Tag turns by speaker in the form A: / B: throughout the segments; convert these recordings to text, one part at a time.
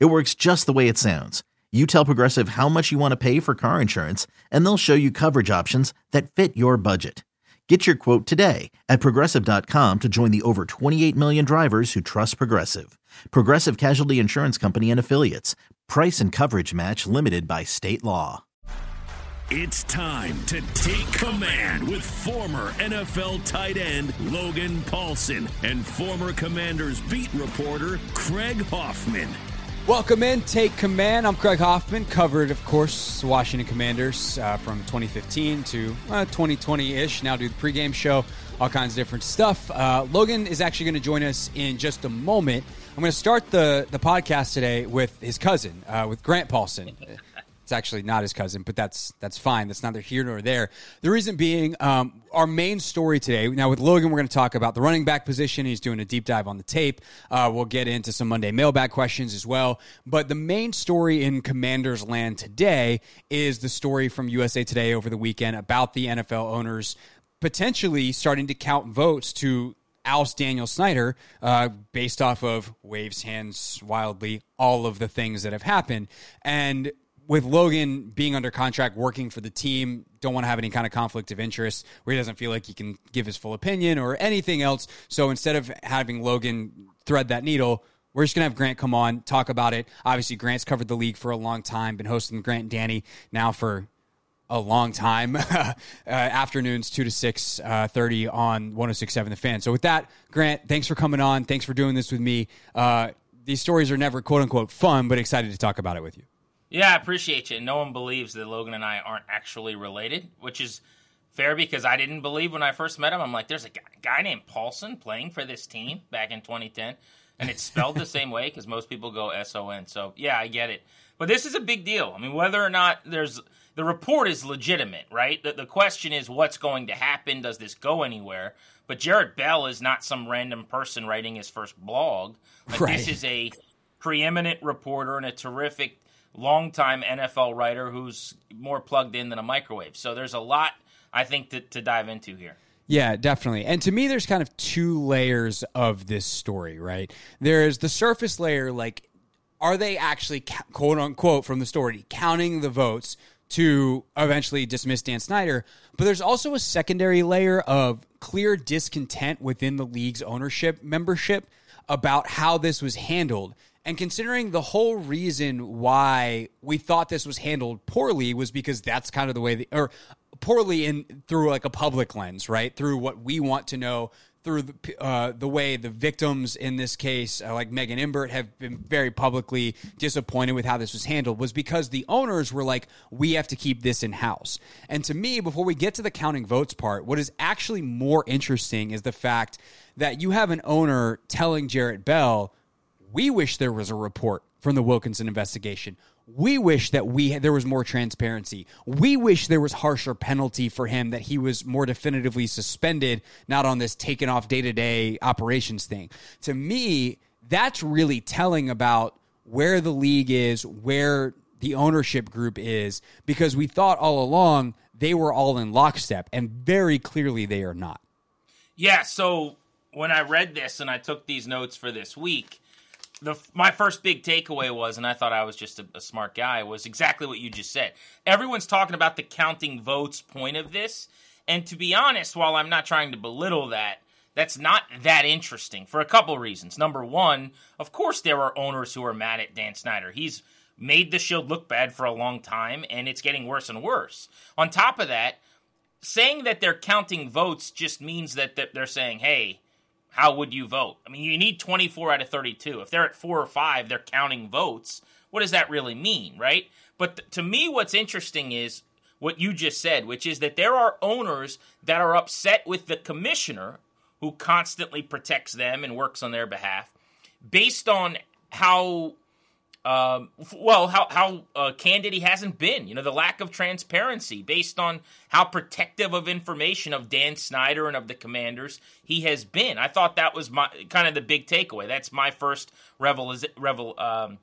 A: It works just the way it sounds. You tell Progressive how much you want to pay for car insurance, and they'll show you coverage options that fit your budget. Get your quote today at progressive.com to join the over 28 million drivers who trust Progressive. Progressive Casualty Insurance Company and Affiliates. Price and coverage match limited by state law.
B: It's time to take command with former NFL tight end Logan Paulsen and former Commanders beat reporter Craig Hoffman.
C: Welcome in, take command. I'm Craig Hoffman, covered, of course, Washington Commanders uh, from 2015 to uh, 2020-ish. Now do the pregame show, all kinds of different stuff. Uh, Logan is actually going to join us in just a moment. I'm going to start the the podcast today with his cousin, uh, with Grant Paulsen. It's actually not his cousin, but that's that's fine. That's neither here nor there. The reason being, um, our main story today. Now with Logan, we're going to talk about the running back position. He's doing a deep dive on the tape. Uh, we'll get into some Monday mailbag questions as well. But the main story in Commanders land today is the story from USA Today over the weekend about the NFL owners potentially starting to count votes to oust Daniel Snyder uh, based off of waves hands wildly, all of the things that have happened. And with Logan being under contract, working for the team, don't want to have any kind of conflict of interest where he doesn't feel like he can give his full opinion or anything else. So instead of having Logan thread that needle, we're just going to have Grant come on, talk about it. Obviously, Grant's covered the league for a long time, been hosting Grant and Danny now for a long time. uh, afternoons, 2 to 6 uh, 30 on 1067 The Fan. So with that, Grant, thanks for coming on. Thanks for doing this with me. Uh, these stories are never quote unquote fun, but excited to talk about it with you.
D: Yeah, I appreciate you. No one believes that Logan and I aren't actually related, which is fair because I didn't believe when I first met him. I'm like, there's a guy, guy named Paulsen playing for this team back in 2010, and it's spelled the same way because most people go S O N. So yeah, I get it. But this is a big deal. I mean, whether or not there's the report is legitimate, right? The, the question is what's going to happen? Does this go anywhere? But Jarrett Bell is not some random person writing his first blog. Like, right. This is a preeminent reporter and a terrific longtime NFL writer who's more plugged in than a microwave. So there's a lot I think to, to dive into here.
C: Yeah, definitely. And to me, there's kind of two layers of this story, right? There's the surface layer, like, are they actually, quote unquote, from the story, counting the votes to eventually dismiss Dan Snyder? But there's also a secondary layer of clear discontent within the league's ownership membership about how this was handled. And considering the whole reason why we thought this was handled poorly was because that's kind of the way, the, or poorly in through like a public lens, right? Through what we want to know, through the, uh, the way the victims in this case, uh, like Megan Imbert, have been very publicly disappointed with how this was handled, was because the owners were like, we have to keep this in house. And to me, before we get to the counting votes part, what is actually more interesting is the fact that you have an owner telling Jarrett Bell, we wish there was a report from the Wilkinson investigation. We wish that we there was more transparency. We wish there was harsher penalty for him that he was more definitively suspended, not on this taken off day to day operations thing. To me, that's really telling about where the league is, where the ownership group is, because we thought all along they were all in lockstep, and very clearly they are not.
D: Yeah. So when I read this and I took these notes for this week, the my first big takeaway was, and I thought I was just a, a, smart guy, was exactly what you just said. Everyone's talking about the counting votes point of this, and to be honest, while I'm not trying to belittle that, that's not that interesting for a couple reasons. Number one, of course, there are owners who are mad at Dan Snyder. He's made the Shield look bad for a long time, and it's getting worse and worse. On top of that, saying that they're counting votes just means that they're saying, hey, how would you vote? I mean, you need 24 out of 32. If they're at four or five, they're counting votes. What does that really mean, right? But th- to me, what's interesting is what you just said, which is that there are owners that are upset with the commissioner who constantly protects them and works on their behalf based on how um, well, how how uh, candid he hasn't been. You know, the lack of transparency based on how protective of information of Dan Snyder and of the Commanders he has been. I thought that was my kind of the big takeaway. That's my first revel. revel um,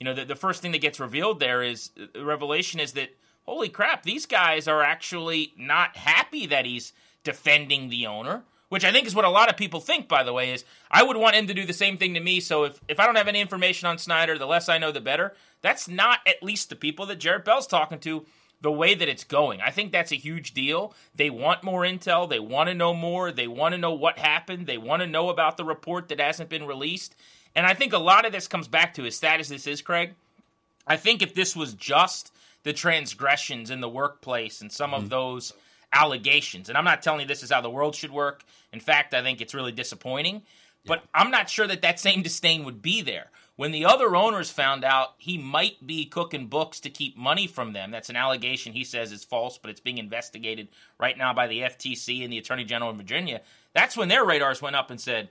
D: you know, the, the first thing that gets revealed there is the revelation is that holy crap, these guys are actually not happy that he's defending the owner which I think is what a lot of people think, by the way, is I would want him to do the same thing to me. So if, if I don't have any information on Snyder, the less I know, the better. That's not at least the people that Jarrett Bell's talking to the way that it's going. I think that's a huge deal. They want more intel. They want to know more. They want to know what happened. They want to know about the report that hasn't been released. And I think a lot of this comes back to as sad as this is, Craig. I think if this was just the transgressions in the workplace and some mm-hmm. of those allegations. And I'm not telling you this is how the world should work. In fact, I think it's really disappointing. But I'm not sure that that same disdain would be there. When the other owners found out he might be cooking books to keep money from them, that's an allegation he says is false, but it's being investigated right now by the FTC and the Attorney General in Virginia. That's when their radars went up and said,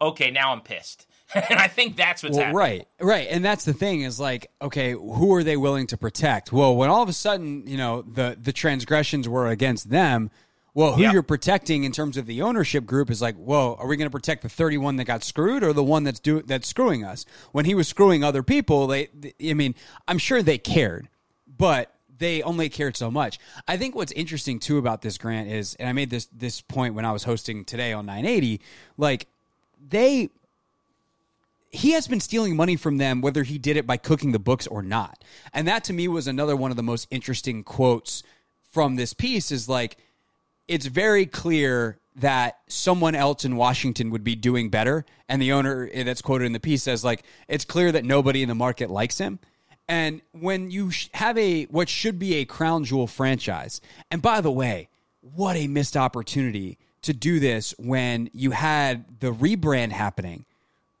D: okay, now I'm pissed. and I think that's what's
C: well,
D: happening.
C: Right, right. And that's the thing is like, okay, who are they willing to protect? Well, when all of a sudden, you know, the the transgressions were against them, well, who yep. you're protecting in terms of the ownership group is like, whoa, are we going to protect the 31 that got screwed or the one that's do that's screwing us? When he was screwing other people, they, they I mean, I'm sure they cared, but they only cared so much. I think what's interesting too about this grant is, and I made this this point when I was hosting today on 980, like they he has been stealing money from them, whether he did it by cooking the books or not. And that to me was another one of the most interesting quotes from this piece is like, it's very clear that someone else in Washington would be doing better. And the owner eh, that's quoted in the piece says, like, it's clear that nobody in the market likes him. And when you have a what should be a crown jewel franchise, and by the way, what a missed opportunity to do this when you had the rebrand happening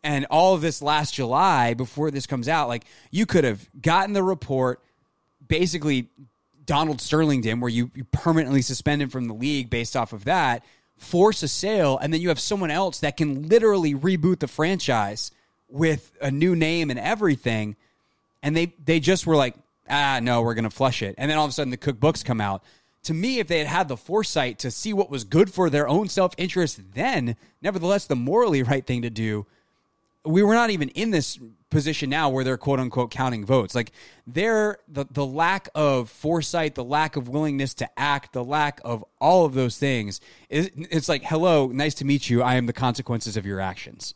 C: and all of this last July before this comes out, like you could have gotten the report, basically Donald Sterling did, where you, you permanently suspend him from the league based off of that, force a sale, and then you have someone else that can literally reboot the franchise with a new name and everything. And they they just were like, ah, no, we're gonna flush it. And then all of a sudden the cookbooks come out. To me, if they had had the foresight to see what was good for their own self interest, then nevertheless the morally right thing to do we were not even in this position now where they're quote unquote counting votes. Like they're the the lack of foresight, the lack of willingness to act, the lack of all of those things. Is, it's like, hello, nice to meet you. I am the consequences of your actions.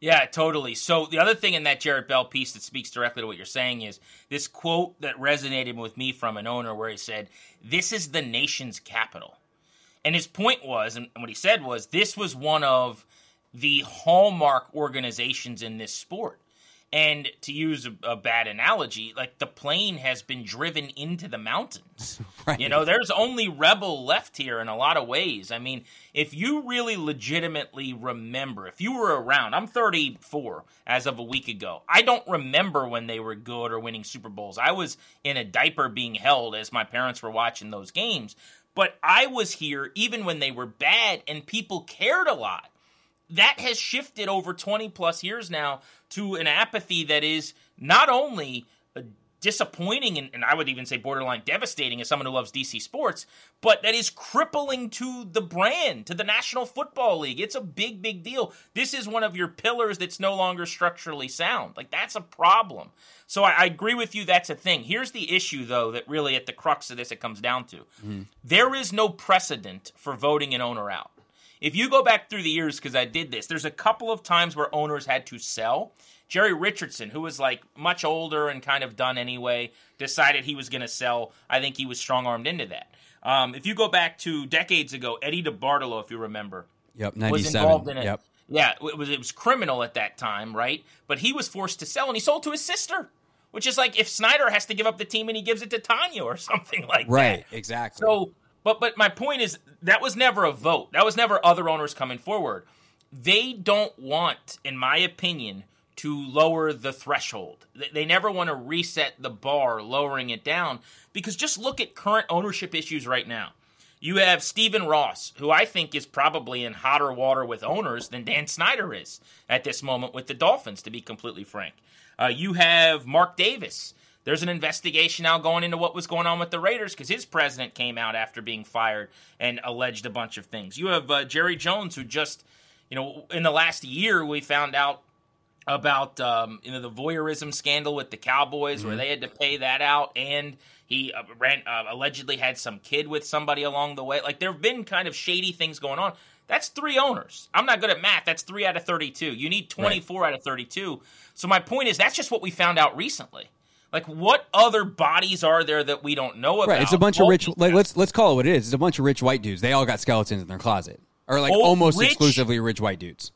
D: Yeah, totally. So the other thing in that Jarrett Bell piece that speaks directly to what you're saying is this quote that resonated with me from an owner where he said, "This is the nation's capital." And his point was, and what he said was, this was one of the hallmark organizations in this sport. And to use a, a, bad analogy, like the plane has been driven into the mountains. Right. You know, there's only rebel left here in a lot of ways. I mean, if you really legitimately remember, if you were around, I'm 34 as of a week ago. I don't remember when they were good or winning Super Bowls. I was in a diaper being held as my parents were watching those games. But I was here even when they were bad and people cared a lot that has shifted over 20 plus years now to an apathy that is not only disappointing and, and, I would even say borderline devastating as someone who loves DC sports, but that is crippling to the brand, to the National Football League. It's a big, big deal. This is one of your pillars that's no longer structurally sound. Like, that's a problem. So I, I agree with you, that's a thing. Here's the issue, though, that really at the crux of this it comes down to mm-hmm. there is no precedent for voting an owner out. If you go back through the years, because I did this, there's a couple of times where owners had to sell. Jerry Richardson, who was like much older and kind of done anyway, decided he was going to sell. I think he was strong armed into that. Um, if you go back to decades ago, Eddie DeBartolo, if you remember,
C: Yep,
D: was involved in it. Yep. Yeah, it was it was criminal at that time, right? But he was forced to sell, and he sold to his sister, which is like if Snyder has to give up the team and he gives it to Tanya or something like
C: right,
D: that.
C: Right, exactly.
D: So, but but my point is that was never a vote. That was never other owners coming forward. They don't want, in my opinion, to lower the threshold. They never want to reset the bar, lowering it down, because just look at current ownership issues right now. You have Stephen Ross, who I think is probably in hotter water with owners than Dan Snyder is at this moment with the Dolphins, to be completely frank. Uh, you have Mark Davis. There's an investigation now going into what was going on with the Raiders because his president came out after being fired and alleged a bunch of things. You have uh, Jerry Jones, who just, you know, in the last year, we found out about um, you know the voyeurism scandal with the Cowboys, mm-hmm. where they had to pay that out, and he uh, ran uh, allegedly had some kid with somebody along the way. Like there have been kind of shady things going on. That's three owners. I'm not good at math. That's three out of 32. You need 24 right. out of 32. So my point is that's just what we found out recently. Like what other bodies are there that we don't know about?
C: Right, it's a bunch all of rich. Like let's let's call it what it is. It's a bunch of rich white dudes. They all got skeletons in their closet, or like Old, almost rich, exclusively rich white dudes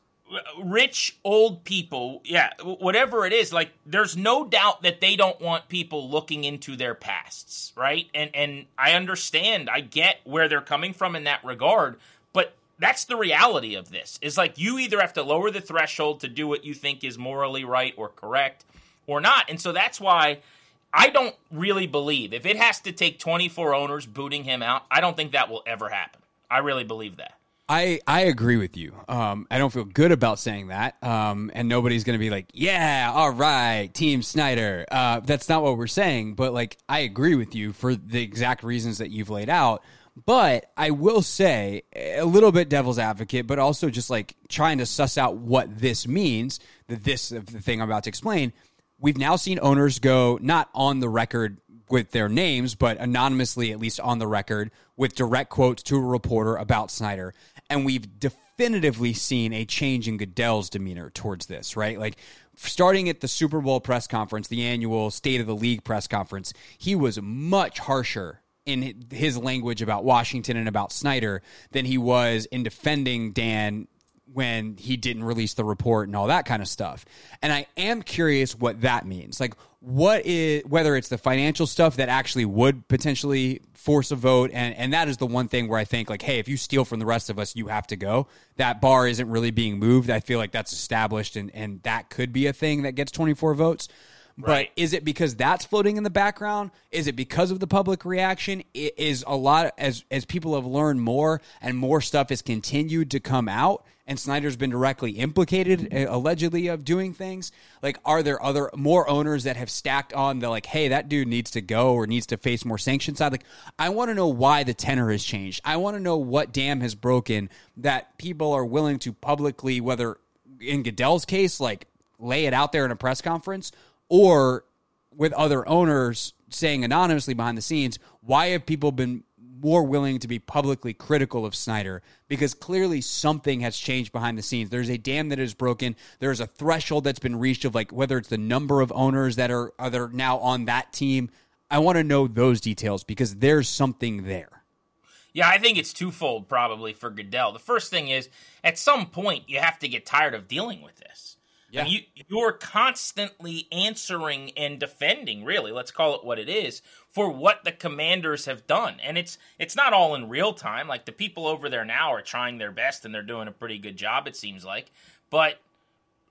D: rich old people, yeah, whatever it is, like there's no doubt that they don't want people looking into their pasts, right? And and I understand, I get where they're coming from in that regard, but that's the reality of this. Is like you either have to lower the threshold to do what you think is morally right or correct or not. And so that's why I don't really believe if it has to take 24 owners booting him out, I don't think that will ever happen. I really believe that.
C: I, I agree with you. Um, I don't feel good about saying that. Um, and nobody's going to be like, yeah, all right, Team Snyder. Uh, that's not what we're saying. But like, I agree with you for the exact reasons that you've laid out. But I will say a little bit devil's advocate, but also just like trying to suss out what this means. That this the thing I'm about to explain. We've now seen owners go not on the record with their names, but anonymously, at least on the record, with direct quotes to a reporter about Snyder. And we've definitively seen a change in Goodell's demeanor towards this, right? Like starting at the Super Bowl press conference, the annual State of the League press conference, he was much harsher in his language about Washington and about Snyder than he was in defending Dan when he didn't release the report and all that kind of stuff. And I am curious what that means. Like what is whether it's the financial stuff that actually would potentially force a vote and and that is the one thing where I think like hey if you steal from the rest of us you have to go that bar isn't really being moved I feel like that's established and and that could be a thing that gets 24 votes Right. But is it because that's floating in the background? Is it because of the public reaction? It is a lot as as people have learned more and more stuff has continued to come out and Snyder's been directly implicated uh, allegedly of doing things. Like are there other more owners that have stacked on the like hey that dude needs to go or needs to face more sanction side? Like I want to know why the tenor has changed. I want to know what dam has broken that people are willing to publicly whether in Goodell's case like lay it out there in a press conference or with other owners saying anonymously behind the scenes, why have people been more willing to be publicly critical of Snyder? Because clearly something has changed behind the scenes. There's a dam that is broken. There's a threshold that's been reached of like whether it's the number of owners that are, uh, that are now on that team. I want to know those details because there's something there.
D: Yeah, I think it's twofold probably for Goodell. The first thing is at some point you have to get tired of dealing with this. Yeah. you, you're constantly answering and defending, really, let's call it what it is, for what the commanders have done. And it's it's not all in real time. Like the people over there now are trying their best and they're doing a pretty good job, it seems like. But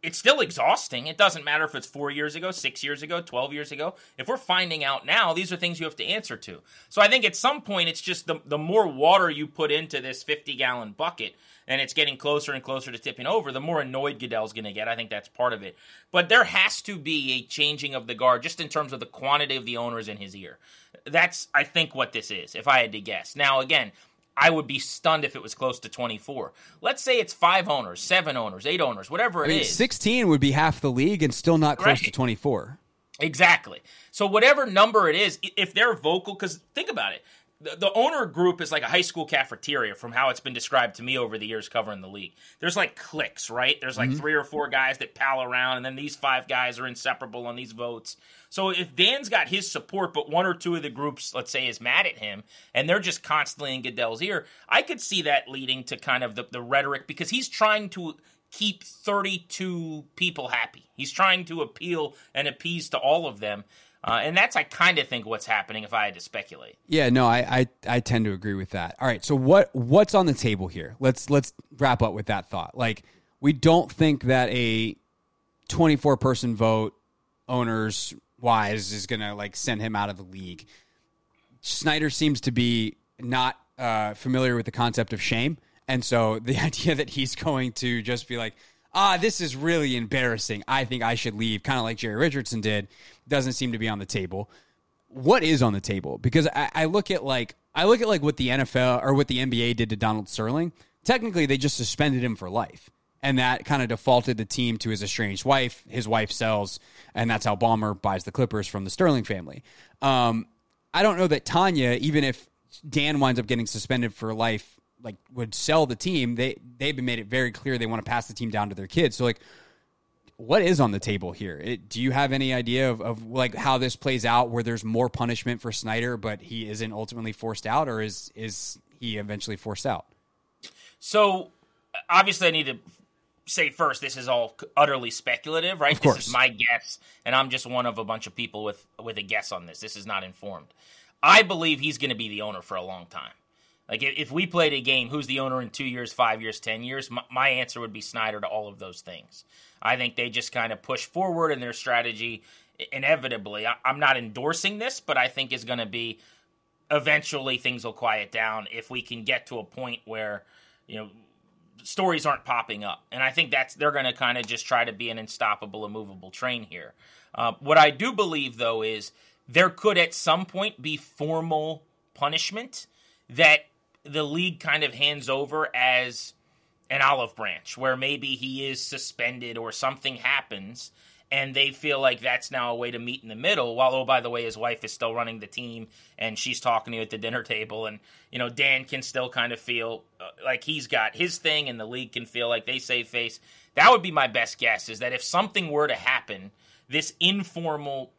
D: it's still exhausting. It doesn't matter if it's four years ago, six years ago, 12 years ago. If we're finding out now, these are things you have to answer to. So I think at some point, it's just the, the more water you put into this 50 gallon bucket, and it's getting closer and closer to tipping over, the more annoyed Goodell's going to get. I think that's part of it. But there has to be a changing of the guard just in terms of the quantity of the owners in his ear. That's, I think, what this is, if I had to guess. Now, again, I would be stunned if it was close to 24. Let's say it's five owners, seven owners, eight owners, whatever it I mean, is.
C: 16 would be half the league and still not close right. to 24.
D: Exactly. So whatever number it is, if they're vocal, because think about it, the, the owner group is like a high school cafeteria from how it's been described to me over the years covering the league. There's like cliques, right? There's like mm-hmm. three or four guys that pal around, and then these five guys are inseparable on these votes. So if Dan's got his support, but one or two of the groups, let's say, is mad at him, and they're just constantly in Goodell's ear, I could see that leading to kind of the, the rhetoric because he's trying to keep 32 people happy. He's trying to appeal and appease to all of them. Uh, and that's I kind of think what's happening if I had to speculate.
C: Yeah, no, I, I I tend to agree with that. All right, so what what's on the table here? Let's let's wrap up with that thought. Like we don't think that a 24 person vote owners wise is going to like send him out of the league. Snyder seems to be not uh, familiar with the concept of shame, and so the idea that he's going to just be like, ah, this is really embarrassing. I think I should leave, kind of like Jerry Richardson did, doesn't seem to be on the table. What is on the table? Because I, I look at like I look at like what the NFL or what the NBA did to Donald Sterling. Technically, they just suspended him for life. And that kind of defaulted the team to his estranged wife. His wife sells, and that's how Ballmer buys the Clippers from the Sterling family. Um, I don't know that Tanya, even if Dan winds up getting suspended for life like would sell the team, they they've made it very clear they want to pass the team down to their kids. So like, what is on the table here? It, do you have any idea of, of like how this plays out, where there's more punishment for Snyder, but he isn't ultimately forced out, or is is he eventually forced out?
D: So obviously, I need to say first, this is all utterly speculative, right?
C: Of course.
D: This is my guess, and I'm just one of a bunch of people with with a guess on this. This is not informed. I believe he's going to be the owner for a long time. Like if we played a game, who's the owner in two years, five years, ten years? My, answer would be Snyder to all of those things. I think they just kind of push forward in their strategy inevitably. I, I'm not endorsing this, but I think is going to be eventually things will quiet down if we can get to a point where you know stories aren't popping up. And I think that's they're going to kind of just try to be an unstoppable, immovable train here. Uh, what I do believe though is there could at some point be formal punishment that the league kind of hands over as an olive branch where maybe he is suspended or something happens and they feel like that's now a way to meet in the middle while oh by the way his wife is still running the team and she's talking to you at the dinner table and you know Dan can still kind of feel uh, like he's got his thing and the league can feel like they save face. That would be my best guess is that if something were to happen this informal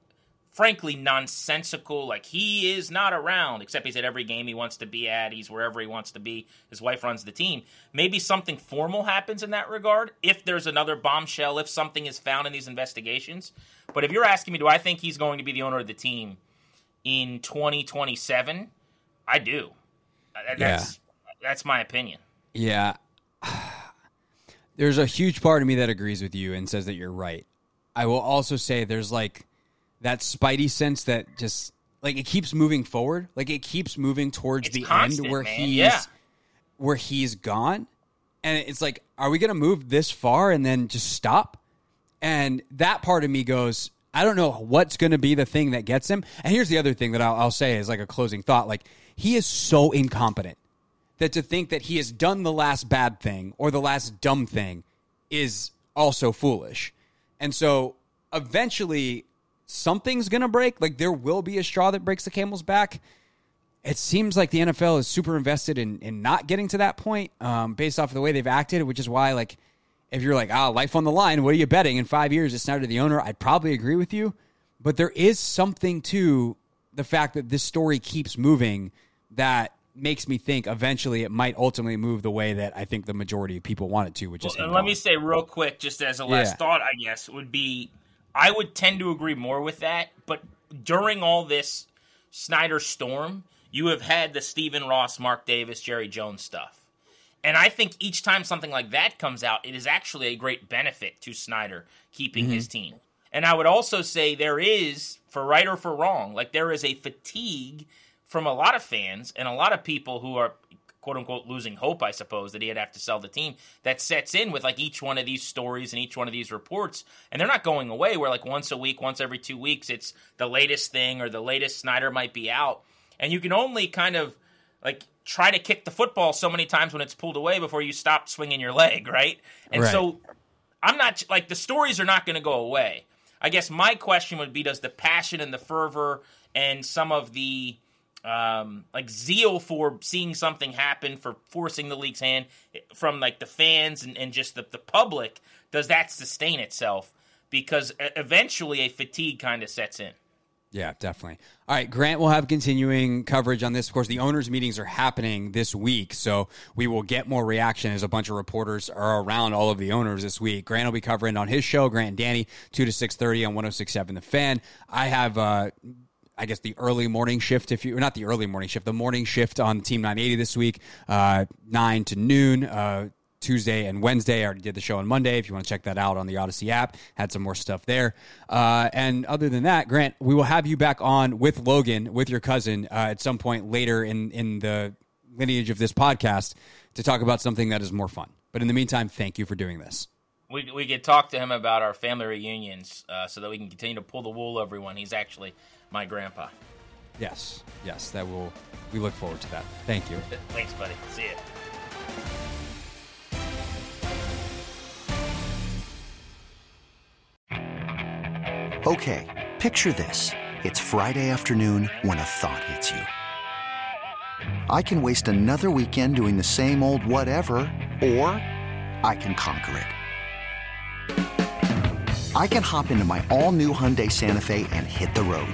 D: frankly nonsensical. Like he is not around, except he's at every game he wants to be at. He's wherever he wants to be. His wife runs the team. Maybe something formal happens in that regard. If there's another bombshell, if something is found in these investigations. But if you're asking me, do I think he's going to be the owner of the team in 2027? I do. Uh, that's yeah. that's my opinion.
C: Yeah. There's a huge part of me that agrees with you and says that you're right. I will also say there's like that spidey sense that just like it keeps moving forward, like it keeps moving towards
D: it's
C: the
D: constant,
C: end where
D: man.
C: he's
D: yeah.
C: where he's gone, and it's like, are we going to move this far and then just stop? And that part of me goes, I don't know what's going to be the thing that gets him. And here's the other thing that I'll, I'll say is like a closing thought: like he is so incompetent that to think that he has done the last bad thing or the last dumb thing is also foolish. And so eventually something's going to break. Like there will be a straw that breaks the camel's back. It seems like the NFL is super invested in in not getting to that point, um, based off of the way they've acted, which is why like if you're like ah life on the line, what are you betting in five years? It's Snyder the owner. I'd probably agree with you, but there is something to the fact that this story keeps moving that makes me think eventually it might ultimately move the way that I think the majority of people want it to, which
D: well,
C: is.
D: And let me say real quick, just as a last yeah. thought, I guess would be I would tend to agree more with that. But during all this Snyder storm, you have had the Stephen Ross, Mark Davis, Jerry Jones stuff. And I think each time something like that comes out, it is actually a great benefit to Snyder keeping mm-hmm. his team. And I would also say there is, for right or for wrong, like there is a fatigue from a lot of fans and a lot of people who are quote unquote losing hope, I suppose, that he'd have to sell the team that sets in with like each one of these stories and each one of these reports. And they're not going away where like once a week, once every two weeks, it's the latest thing or the latest Snyder might be out. And you can only kind of like try to kick the football so many times when it's pulled away before you stop swinging your leg, right? And right. so I'm not like the stories are not going to go away. I guess my question would be does the passion and the fervor and some of the um, like zeal for seeing something happen for forcing the league's hand from like the fans and, and just the, the public does that sustain itself because eventually a fatigue kind of sets in
C: yeah, definitely. All right, Grant will have continuing coverage on this. Of course, the owners' meetings are happening this week, so we will get more reaction as a bunch of reporters are around all of the owners this week. Grant will be covering on his show, Grant and Danny, two to six thirty on one zero oh six seven The Fan. I have. Uh, I guess the early morning shift, if you not the early morning shift, the morning shift on Team 980 this week, uh, nine to noon. Uh, Tuesday and Wednesday. I already did the show on Monday. If you want to check that out on the Audacy app, had some more stuff there. Uh, and other than that, Grant, we will have you back on with Logan, with your cousin, uh, at some point later in in the lineage of this podcast to talk about something that is more fun. But in the meantime, thank you for doing this.
D: We, we could talk to him about our family reunions uh, so that we can continue to pull the wool over everyone. He's actually my grandpa.
C: Yes, yes, that will. We look forward to that. Thank you.
D: Thanks, buddy. See you.
E: Okay, picture this. It's Friday afternoon when a thought hits you. I can waste another weekend doing the same old whatever, or I can conquer it. I can hop into my all new Hyundai Santa Fe and hit the road.